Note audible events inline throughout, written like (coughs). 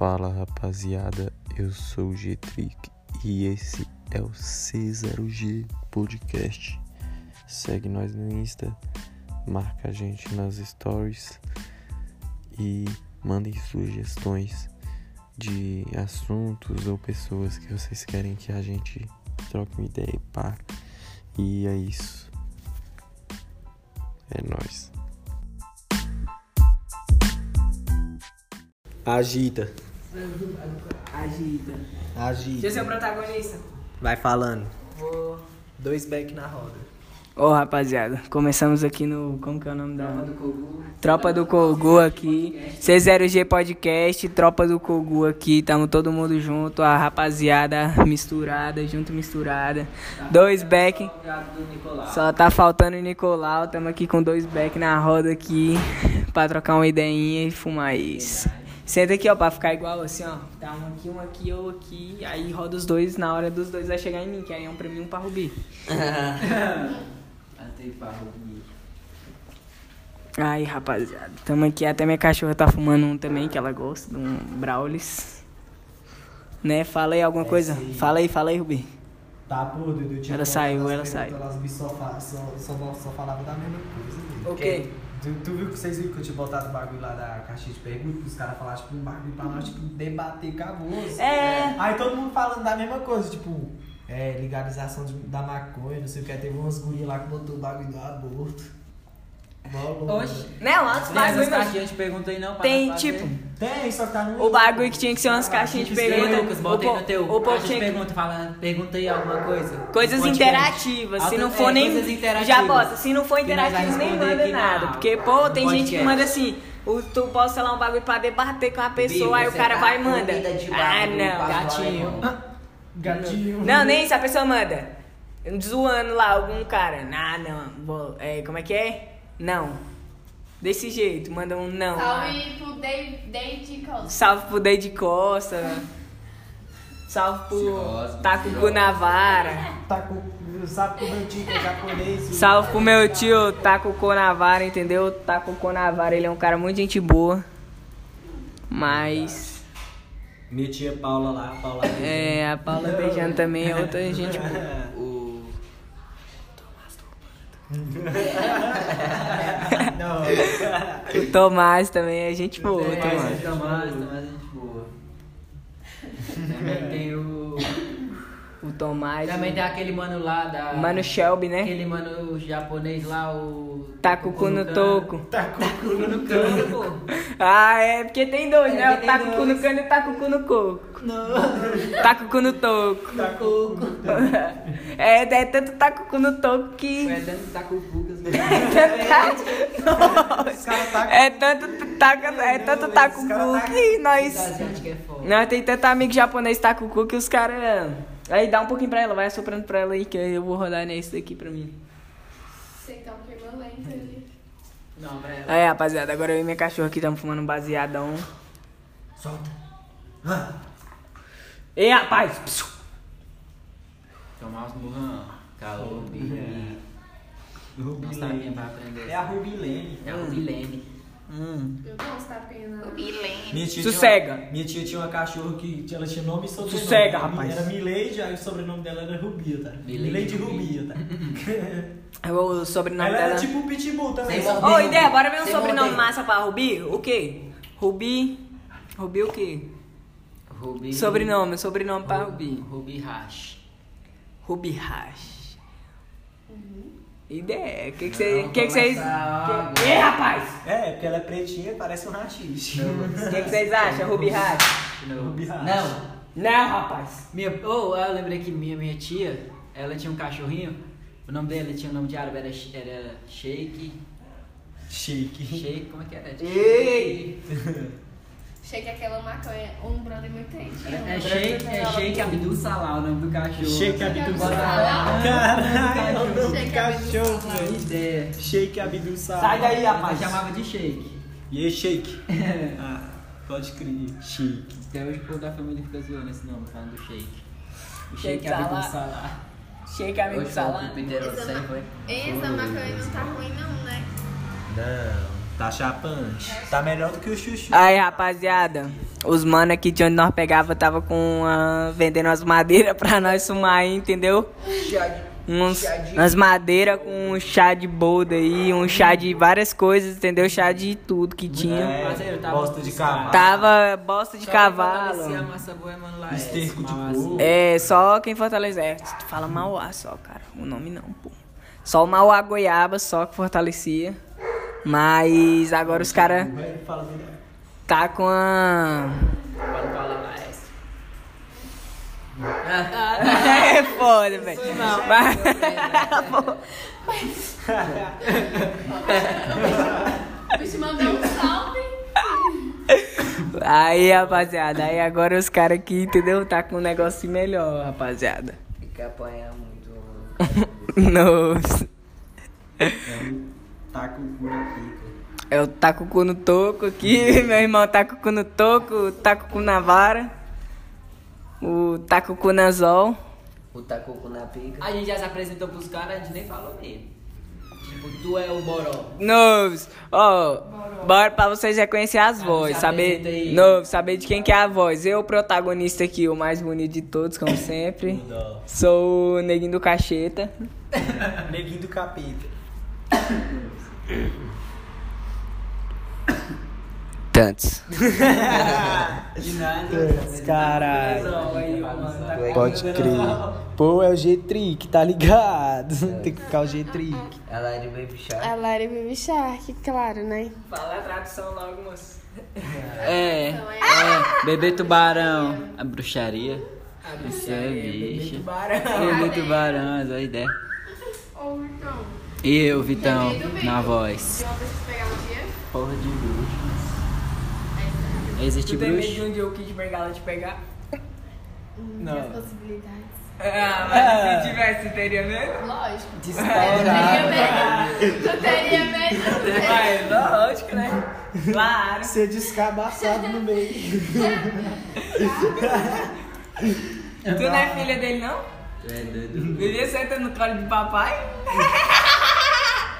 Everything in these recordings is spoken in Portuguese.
Fala rapaziada, eu sou o G-Trick e esse é o C0G Podcast. Segue nós no Insta, marca a gente nas stories e mandem sugestões de assuntos ou pessoas que vocês querem que a gente troque uma ideia e pá. E é isso. É nóis. Agita. Agita. Agita. Deixa eu ser o protagonista. Vai falando. Vou. Dois back na roda. Ô rapaziada, começamos aqui no. Como que é o nome da. Tropa do Kogu aqui. C0G Podcast, Tropa do Kogu aqui. Tamo todo mundo junto, a rapaziada misturada, junto misturada. Dois back. Só tá faltando o Nicolau. Tamo aqui com dois back na roda aqui. Pra trocar uma ideinha e fumar isso. Senta aqui, ó, pra ficar igual assim, ó. Tá um aqui, um aqui, eu aqui. Aí roda os dois, na hora dos dois vai chegar em mim, que aí é um pra mim e um pra Rubi. (laughs) Aí, rapaziada, tamo aqui. Até minha cachorra tá fumando um também, que ela gosta, de um Braulis. Né? Fala aí alguma coisa. Fala aí, fala aí, Rubi. Tá, pô, Dudu. tinha Ela saiu, ela saiu. Elas só, só, só, só falavam da mesma coisa. né? O quê? Tu, tu viu que vocês viram que eu tinha botado o bagulho lá da caixinha de perguntas? Os caras falaram, tipo, um bagulho pra nós, tipo, debater caboso. É. Aí todo mundo falando da mesma coisa, tipo, é, legalização de- da maconha, não sei o que. Aí teve umas gurias lá que botou o bagulho do aborto. Oxe. Não, antes Tem essas bagulho. caixinhas de pergunta aí não? pra Tem, nós fazer? tipo, Tem, só que tá no. o bagulho que tinha que ser umas caixinhas de E aí, pergunta. Lucas, bota aí o no teu. o povo tinha que- pergunta, fala, pergunta aí alguma coisa. Coisas interativas. Se não for é, nem. coisas interativas. Já bota. Se não for Que nós vai interativo, nem responder manda aqui na- nada. Porque, pô, no tem gente que podcast. manda assim. O, tu posta lá um bagulho pra debater com a pessoa, aí o você cara tá vai e manda. comida de Ah, não. gatinho. Gatinho. Não, nem isso, a pessoa manda. Zoando lá algum cara. Ah, não. vou- é, como é que é? Não. Desse jeito, manda um não. Salve pro Dave, Dave Costa. Salve pro Deide Costa. Salve pro Taco cirrose. Gunavara. Tá com. Sabe que o meu tio que é japonês. Salve pro meu tio Taco Conavara, entendeu? Taco Conavara, ele é um cara muito gente boa. Mas. Minha tia Paula lá, Paula. É, a Paula beijando também é outra gente (laughs) boa. O... Não. O Tomás também é gente boa, Tomás. Tomás, Tomás é gente boa. Também tem o... O Tomás. Também tem aquele mano lá da... Mano Shelby, né? Aquele mano japonês lá, o... Cu no toco. Tá cu no cano, pô. Ah, é porque tem dois, É, né? O cu no cano e o cu no coco. Taca o cu no toco. Tá cu. É, é tanto cu no toco que. Foi dando tá com o Fugas. Os caras tá É tanto taca, é tanto taco cu que nós. Asiático é. Nós tem tanto amigo japonês taco cu que os caras. Aí dá um pouquinho pra ela, vai assoprando pra ela aí que eu vou rodar nesse daqui pra mim. Você tá um clima lento ali. Não, velho. Aí, rapaziada, agora eu e minha cachorra aqui estamos fumando um baseadão. Solta. Ei, rapaz! Psiu. Tomar os. Não sabia pra aprender. É a Rubilene. É o Bilene. Hum. Eu gosto da pena. Minha tia Sossega. Tinha uma, minha tia tinha uma cachorra que ela tinha nome e sobrenome. Sossega, rapaz. Era Mileide, aí o sobrenome dela era Rubia, tá? Mileide Rubia. Rubia, tá? (laughs) É O sobrenome ela dela. era tipo um pitbull também. Ô, ideia, bora ver um Sem sobrenome nome. massa pra Rubi? O quê? Rubi. Rubi o quê? Rubi. Sobrenome, sobrenome pra Rubi. Rubi Rash. Rubi Hash. Ideia, o que que você. que que vocês. Ei, rapaz! É, porque ela é pretinha, parece um rachixe. O (laughs) que que vocês acham, Rubi Hash? Rubi Rash. Não. Não, rapaz. Minha, oh, eu lembrei que minha, minha tia, ela tinha um cachorrinho. O nome dele tinha o nome de árabe, era, era Sheik. Chique. Sheik, como é que era? Ei! (laughs) Achei que aquela maconha, um brother muito triste. É, é Sheik, é Sheik Abdul Salah o nome do cachorro. Sheik Abdul Salah. Caralho, cachorro, Abdul velho. Ideia. Shake Abdul Salah. Sai daí, rapaz. chamava de Sheik. E aí, Shake? (laughs) ah, pode crer. Shake. Até hoje o povo da família fica zoando esse nome, falando do Sheik. O Sheik Sheik Abdul Salah. Salah. Shake o Salah. Peter Essa, maconha não tá ruim não, né? Não. Tá chapante. Tá melhor do que o chuchu. Aí, rapaziada, os mano aqui de onde nós pegava tava com vendendo as madeiras pra nós fumar aí, entendeu? Uns, umas madeiras com um chá de bolda aí, um chá de várias coisas, entendeu? Chá de tudo que tinha. É, Parceiro, tava bosta de cavalo. Tava bosta de Só cavalo. fortalecia a massa boa, mano, lá. Esterco de porco. É, só quem fortalece. É, tu fala Mauá só, cara. O nome não, pô. Só o Mauá Goiaba, só que fortalecia. Mas agora os caras Fala dele. tá com a. É foda, velho. Mas- (laughs) O bicho mandou um salve. Aí, rapaziada, aí agora os caras aqui, entendeu? Tá com um negócio melhor, rapaziada. Fica apanhar muito. (laughs) Nossa. Tá com o cu na pica. Eu taco o cu no toco aqui, (laughs) meu irmão taca o cu no toco, taco o cu na vara, o taco o cu na pica. A gente já se apresentou pros caras, a gente nem falou mesmo. Tipo, tu é o Boró. Novos, ó, bora pra vocês reconhecer as Ah, vozes, saber, novo, saber de quem que é a voz. Eu, o protagonista aqui, o mais bonito de todos, como sempre, sou o neguinho do cacheta. (laughs) Neguinho do capeta. (coughs) Tantos. De nada. Caralho. Tá Pode crer. Pô, é o G-Trick, tá ligado? (laughs) Tem que ficar o G-Trick. Ela é de Baby Shark. A Lari Baby Shark, claro, né? Fala a tradução logo, moço. É, é, bebê tubarão. A bruxaria. Isso é bicho. Bebê tubarão, essa é a ideia. Ô, então. E eu, Vitão, Bebê na voz. Porra de bruxo. Existe Tu tem medo de bruxo? um Bengala te pegar? não. as possibilidades. Ah, mas se tivesse, teria medo? Lógico. Disparado. Tu teria medo? Vai, lógico, né? Claro. Ser descabaçado no meio. Tu não é filha dele, não? Tu é doido. Bebê senta no colo de papai?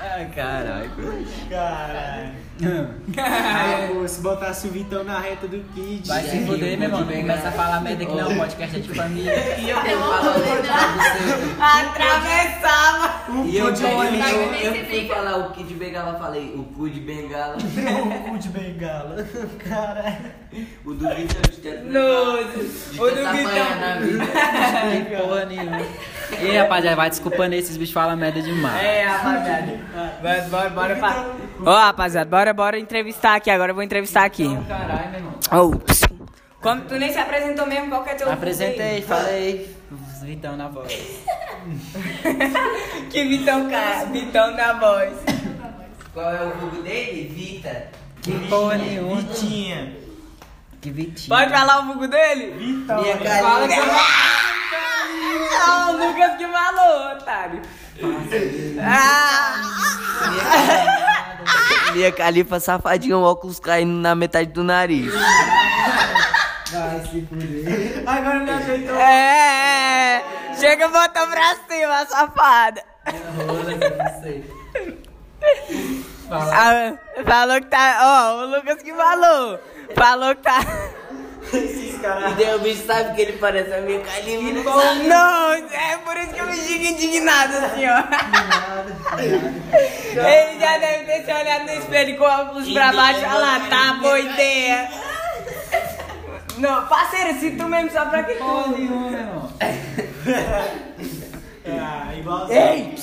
Ah, caralho. Caralho. (laughs) Pô, se botasse o Vitão na reta do Kid. Vai se fuder, meu irmão. Começa a falar merda que não. Podcast é de família. (laughs) E eu amo falar verdade. Atravessava! E eu, de eu, bengala. eu, eu fui falar o de bengala, falei o cu de bengala. o cu de bengala. (laughs) Caralho. O do Vitor de tanto. Nossa! O do Vitão! vida. Que porra nenhuma. E aí, rapaziada, vai desculpando aí, esses bichos falam merda demais. É, rapaziada. Vai, bora, bora Ó, rapaziada, bora, bora entrevistar aqui. Agora eu vou entrevistar aqui. Caralho, meu irmão. Pss. Como tu nem se apresentou mesmo, qual que é teu Apresentei, falei. Vitão na voz. (laughs) Que Vitão, cara. Vitão da voz. Qual é o vulgo dele? Vita. Que porra nenhuma. Vitinha. Que Vitinho. Pode falar o vulgo dele? Vitão. Minha Fala que carinha. (laughs) Ah, o Lucas que falou, otário. Ah! Minha califa safadinha, o óculos caindo na metade do nariz. Agora me ajeitou. É, é. Chega e bota pra cima, safada. Ah, falou que tá. Ó, o Lucas que falou. Falou que tá. Esses caras. E daí o bicho sabe que ele parece a minha califa. Não, é por isso que eu me digo indignado assim, ó. Ele já deve ter se olhado no espelho com o óculos pra baixo. Olha lá, tá boa ideia. Não, parceiro, se tu mesmo só pra que Porra tu. nenhuma, irmão. Ah, (laughs) igualzinho. Ei,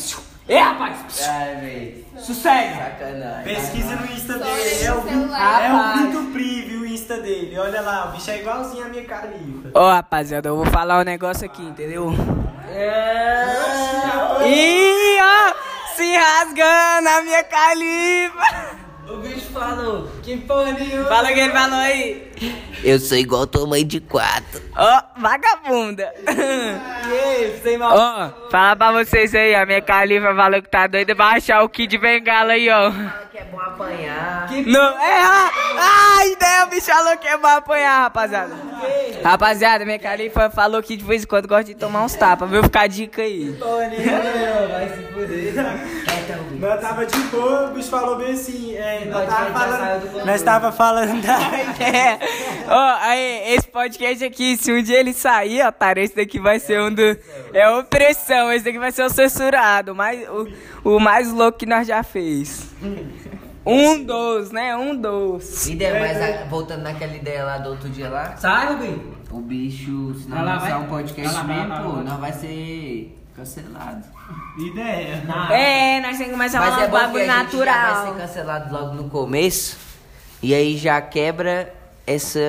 ei, rapaz, Ai, véi. sossega. Sacanagem. Pesquisa no Insta dele. É o. É o o Insta dele. Olha lá, o bicho é igualzinho a minha califa. Ó, rapaziada, eu vou falar um negócio aqui, entendeu? Ih, ó, se rasgando a minha califa. O bicho falou. Que porra nenhuma. Fala o que ele falou aí. Eu sou igual tua mãe de quatro. Ó, vagabunda. sem mal. Ó, fala pra vocês aí, a minha califa falou que tá doida pra achar o Kid Bengala aí, ó. Que é bom apanhar. Não, é, ah, ah, a ideia, o bicho falou que é bom apanhar, rapaziada. Rapaziada, minha califa falou que de vez em quando gosta de tomar uns tapas, viu? Ficar a dica aí. Vai se fuder. Nós tava de boa, o bicho falou bem assim, é, nós tava já saiu do falando, nós tava falando da... (laughs) É. Ó, aí, esse podcast aqui, se um dia ele sair, otário, esse daqui vai ser um do. É opressão, esse daqui vai ser o censurado, mais, o, o mais louco que nós já fez. (laughs) Um dos, né? Um dos. Ideia, mas a- voltando naquela ideia lá do outro dia lá, Sai, Rubinho. o bicho, se não lançar vai. um podcast mesmo, pô, vai nós vai ser cancelado. Ideia. É, nós temos que começar a Mas falar é um bagulho já vai natural. ser cancelado logo no começo. E aí já quebra essa,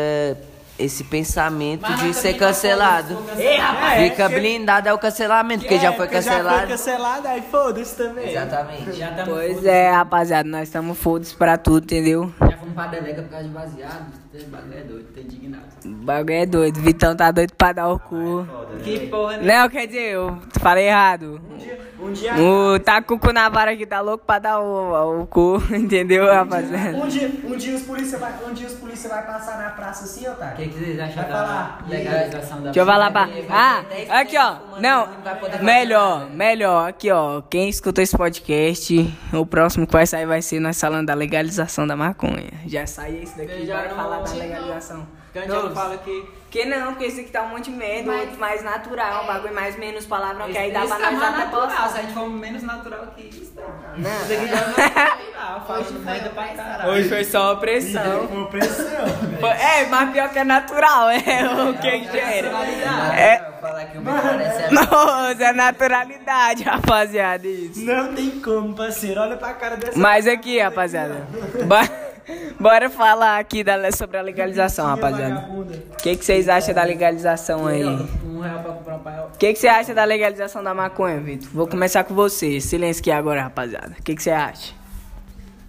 esse pensamento Mas de ser cancelado. cancelado. Fica blindado ao cancelamento, porque já foi É, porque Já foi cancelado. cancelado, aí foda-se também. Exatamente. Pois foda-se. é, rapaziada, nós estamos foda pra tudo, entendeu? Já fomos pra delega por causa de baseado. Esse bagulho é doido, tô indignado. O bagulho é doido. Vitão tá doido pra dar o cu. Que porra, né? Não, quer dizer, eu falei errado. Um dia, O tá com o cu na vara aqui, tá louco pra dar o, o cu, (laughs) entendeu, rapaziada? um dia, um dia os polícia vai, um dia os polícia vai passar na praça assim, O otário. que, que vocês acham Vai da falar. legalização da Deixa eu falar pra. Ah, aqui ó. Não, melhor, melhor. Aqui ó. Quem escutou esse podcast, o próximo que vai sair vai ser nós falando da legalização da maconha. Já saiu esse daqui, Já vai não- falar da legalização. Candiano fala que. Que não, porque esse aqui tá um monte de medo, Mas- outro mais natural, um bagulho mais menos palavrão, que aí dá pra nós até natural. Se postar. a gente for menos natural que isso, tá? Não. Isso aqui já não é. Fala merda pra caralho. Hoje foi só opressão. Foi- É, mas pior que é natural, é (laughs) o que que. É, Falar que o meu parece nossa, é naturalidade, (laughs) rapaziada, isso. Não tem como, parceiro. Olha pra cara dessa. Mas aqui, rapaziada. (laughs) Bora, falar aqui da, sobre a legalização, rapaziada. O que, que vocês acham da legalização aí? Um real pra comprar um paiol. O que, que você acha da legalização da maconha, Vitor? Vou começar com você. Silêncio aqui agora, rapaziada. O que, que você acha?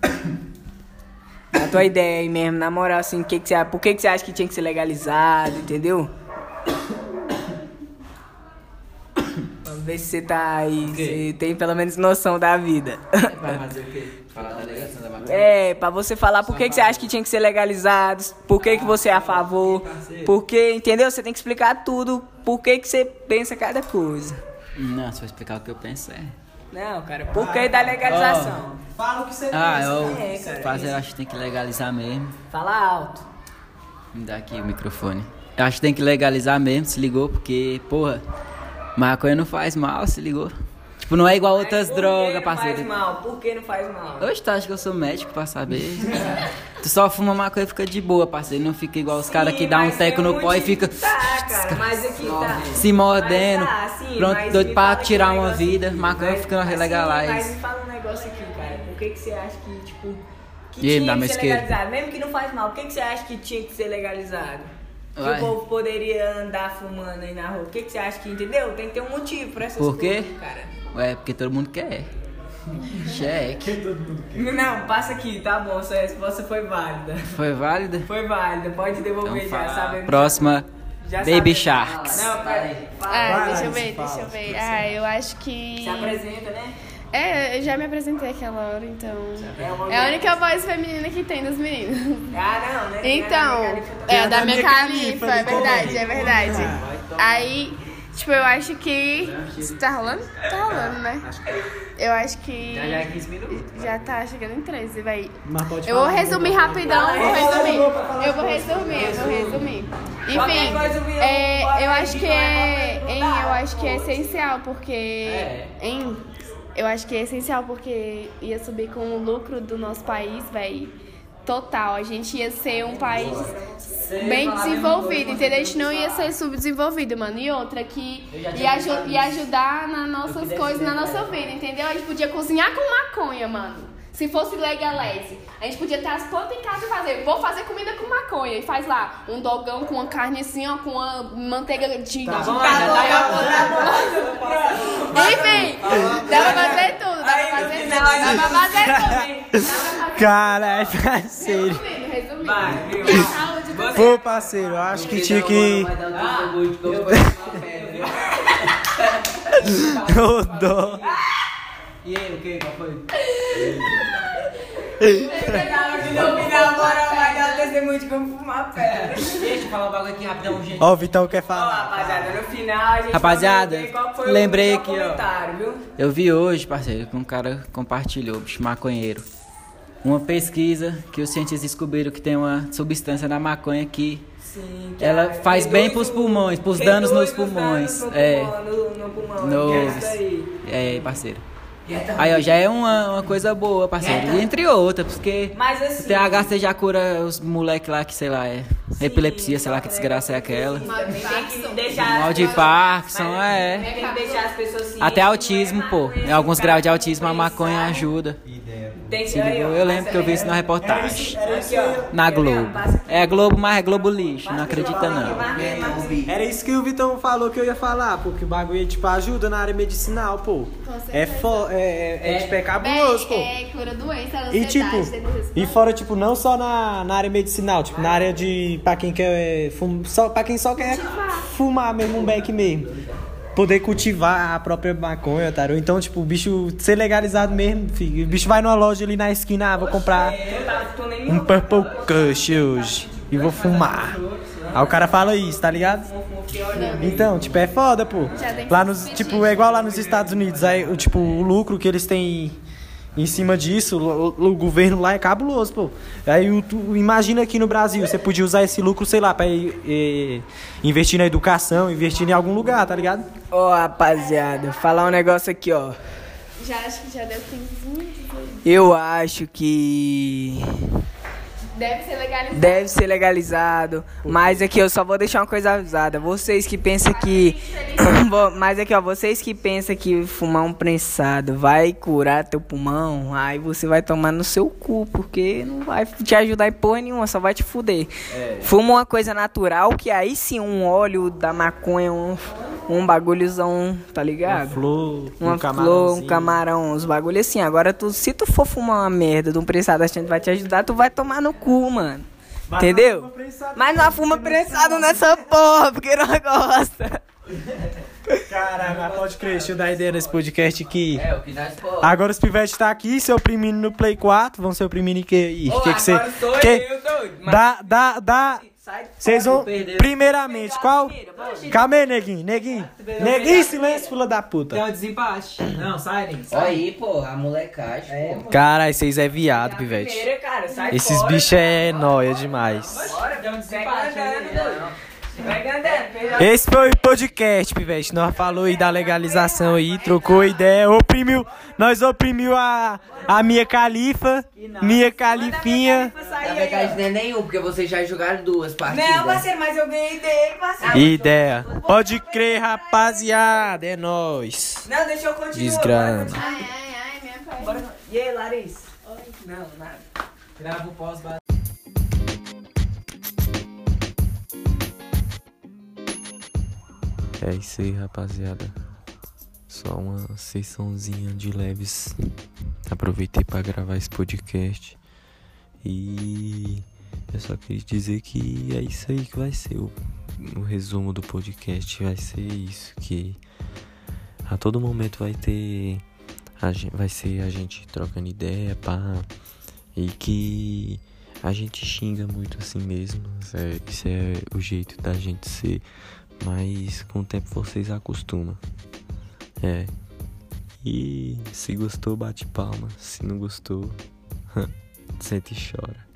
(coughs) A tua ideia aí mesmo, na moral, assim, que que você, por que, que você acha que tinha que ser legalizado, entendeu? (coughs) Vamos ver se você tá aí, você tem pelo menos noção da vida. Vai fazer o quê? Falar da legalização da maconha. É, pra você falar por que, que você acha que tinha que ser legalizado, por que, que você é a favor, por que, entendeu? Você tem que explicar tudo, por que, que você pensa cada coisa. Não, se eu explicar o que eu penso é. Não, cara, por que da legalização? Fala o que você Ah, pensa. eu. É, cara, fazer, eu acho que tem que legalizar mesmo. Fala alto. Me dá aqui o microfone. Eu acho que tem que legalizar mesmo, se ligou, porque, porra, maconha não faz mal, se ligou. Tipo, não é igual outras Por que drogas, não parceiro. faz mal? Por que não faz mal? Hoje tu acha que eu sou médico pra saber? (laughs) tu só fuma maconha e fica de boa, parceiro. Não fica igual os caras que dá um mas teco no pó e fica Tá, cara, (laughs) mas aqui tá. se mordendo. Mas tá, sim, pronto, mas doido pra tirar um uma vida. aqui. Maconha Mas- fica assim, legalize. Mas me fala um negócio aqui, cara. Por que, que você acha que, tipo. Que E tinha que ser isqueiro? legalizado? Mesmo que não faz mal, por que, que você acha que tinha que ser legalizado? Que Uai. o povo poderia andar fumando aí na rua. Por que, que você acha que, entendeu? Tem que ter um motivo pra essas Por quê? coisas, cara. Ué, porque todo mundo quer. Cheque. Não, passa aqui, tá bom, sua resposta foi válida. Foi válida? Foi válida, pode devolver Então já, sabendo. Próxima, Já Baby sabendo. Sharks. Não, peraí. Ah, deixa eu ver, fala, deixa eu ver. Ah, eu acho que. Se apresenta, né? É, eu já me apresentei aquela hora, então. É É a única voz feminina que tem dos meninos. Ah, não, né? Então, é a da minha califa, é me verdade, conta. é verdade. Aí, tipo, eu acho que. Tá rolando? Tá rolando, né? Eu acho que. Já já é 15 minutos. Já tá chegando em 13, vai. Mas pode Eu vou resumir rapidão, eu vou resumir. Eu vou resumir, eu vou resumir. Enfim, é, eu acho que é, hein, eu acho que é essencial porque, É. hein, eu acho que é essencial porque ia subir com o lucro do nosso país, velho, total. A gente ia ser um país bem desenvolvido, entendeu? A gente não ia ser subdesenvolvido, mano. E outra que ia, aju- ia ajudar nas nossas coisas, na nossa vida, entendeu? A gente podia cozinhar com maconha, mano. Se fosse legalize, a gente podia ter as plantas em casa e fazer. Vou fazer comida com maconha. E faz lá um dogão com uma carne assim, ó, com uma manteiga de. de Tá Enfim, dá pra fazer tudo, dá pra fazer tudo, dá pra fazer tudo. Caralho, parceiro. Resumindo, resumindo. Vai, viu? Saúde do Pô, parceiro, eu acho que tinha que. Ô, dó. (laughs) E aí, o que? Qual foi? Deixa eu falar um bagulho aqui rapidão, gente. Ó, o Vitão quer Ó, falar. rapaziada, no final a gente Rapaziada, lembrei o aqui, ó. comentário, viu? Eu vi hoje, parceiro, que um cara compartilhou, bicho maconheiro. Uma pesquisa que os cientistas descobriram que tem uma substância na maconha que Sim, que Ela a- faz reduz bem pros o- pulmões, pros reduz danos nos os pulmões, danos no é. pulmão, no, no pulmão. No- é. É, parceiro. Aí, ó, já é uma, uma coisa boa, parceiro. E entre outras, porque Mas assim. o THC já cura os moleques lá que, sei lá, é epilepsia, sei lá que desgraça é aquela. Mal de Parkinson. é. Tem que deixar as pessoas cientes Até é autismo, pô. maconha, Em alguns graus de autismo a maconha ajuda. Tem Se ligou? Eu lembro que eu vi isso na reportagem. Aqui, ó. Na Globo. É Globo, mas é Globo lixo, não acredita não. Era isso que o Vitão falou que eu ia falar, porque o bagulho, tipo, ajuda na área medicinal, pô. É, fo é, é, é, tipo, é cabuloso, pô. É, cura doença, E ansiedade, tipo, e fora, tipo, não só na, na área medicinal, tipo, na área de. pra quem quer. Fum, só, pra quem só quer fumar mesmo, um beck mesmo. Poder cultivar a própria maconha, tá? Ou então, tipo, o bicho ser legalizado mesmo, filho. O bicho vai numa loja ali na esquina, ah, vou comprar um Purple Kush hoje. E vou fumar. Aí o cara fala isso, tá ligado? Então, tipo, é foda, pô. Lá nos, tipo, é igual lá nos Estados Unidos. Aí, o, tipo, o lucro que eles têm em cima disso, o, o governo lá é cabuloso, pô. Aí o- tu, imagina aqui no Brasil, você podia usar esse lucro, sei lá, pra ir, eh, investir na educação, investir em algum lugar, tá ligado? Ô, rapaziada, falar um negócio aqui, ó. Já acho que já deu 15 Eu acho que Deve ser legalizado. deve ser legalizado, mas aqui eu só vou deixar uma coisa avisada. Vocês que pensam que (coughs) Vou- mas aqui ó, vocês que pensam que fumar um prensado vai curar teu pulmão, aí você vai tomar no seu cu, porque não vai te ajudar em porra nenhuma, só vai te fuder. Fuma uma coisa natural, que aí sim um óleo da maconha, um, um bagulhozão, tá ligado? Flor, Uma um flor, um camarão, uns bagulho assim. Agora, tu, se tu for fumar uma merda de um prensado achando que vai te ajudar, tu vai tomar no cu, mano. Mas Entendeu? não Mas não fuma prensado nessa porra, porque não gosta. (laughs) Caralho, mas pode crer, deixa eu dar ideia nesse podcast aqui. É, o que nós pode. Agora os pivetes tá aqui, se oprimindo no Play 4, vão ser oprimindo em que aí? Ô, que que você. que- eu, doido. Mas Dá, dá, dá. Sai Vocês vão. Primeiramente, qual? Calma aí, neguinho, neguinho. Neguinho, silêncio, fila da puta. um desempate. Não, sai, Olha aí, pô, a molecagem, pô. Caralho, vocês é viado, pivete. primeira, cara, sai Esses bichos é nóia demais. Bora, dá um desempate Esse foi o podcast, pivete. Nós falou aí da legalização aí, trocou ideia, oprimiu. Nós oprimiu a, a minha califa, minha califinha. Na verdade não é nenhum, porque vocês já jogaram duas partidas. Não, parceiro, mas eu ganhei dele, parceiro. Ideia. Pode crer, rapaziada. É nóis. Não, deixa eu continuar. Desgrama. Ai, ai, ai, minha pai. E aí, Larissa? Não, nada. Grava o pós É isso aí, rapaziada. Só uma sessãozinha de leves. Aproveitei para gravar esse podcast. E eu só queria dizer que é isso aí que vai ser o, o resumo do podcast. Vai ser isso que a todo momento vai ter a gen- vai ser a gente trocando ideia, pá, e que a gente xinga muito assim mesmo. É, isso é o jeito da gente ser. Mas com o tempo vocês acostumam. É. E se gostou, bate palma. Se não gostou, (laughs) sente e chora.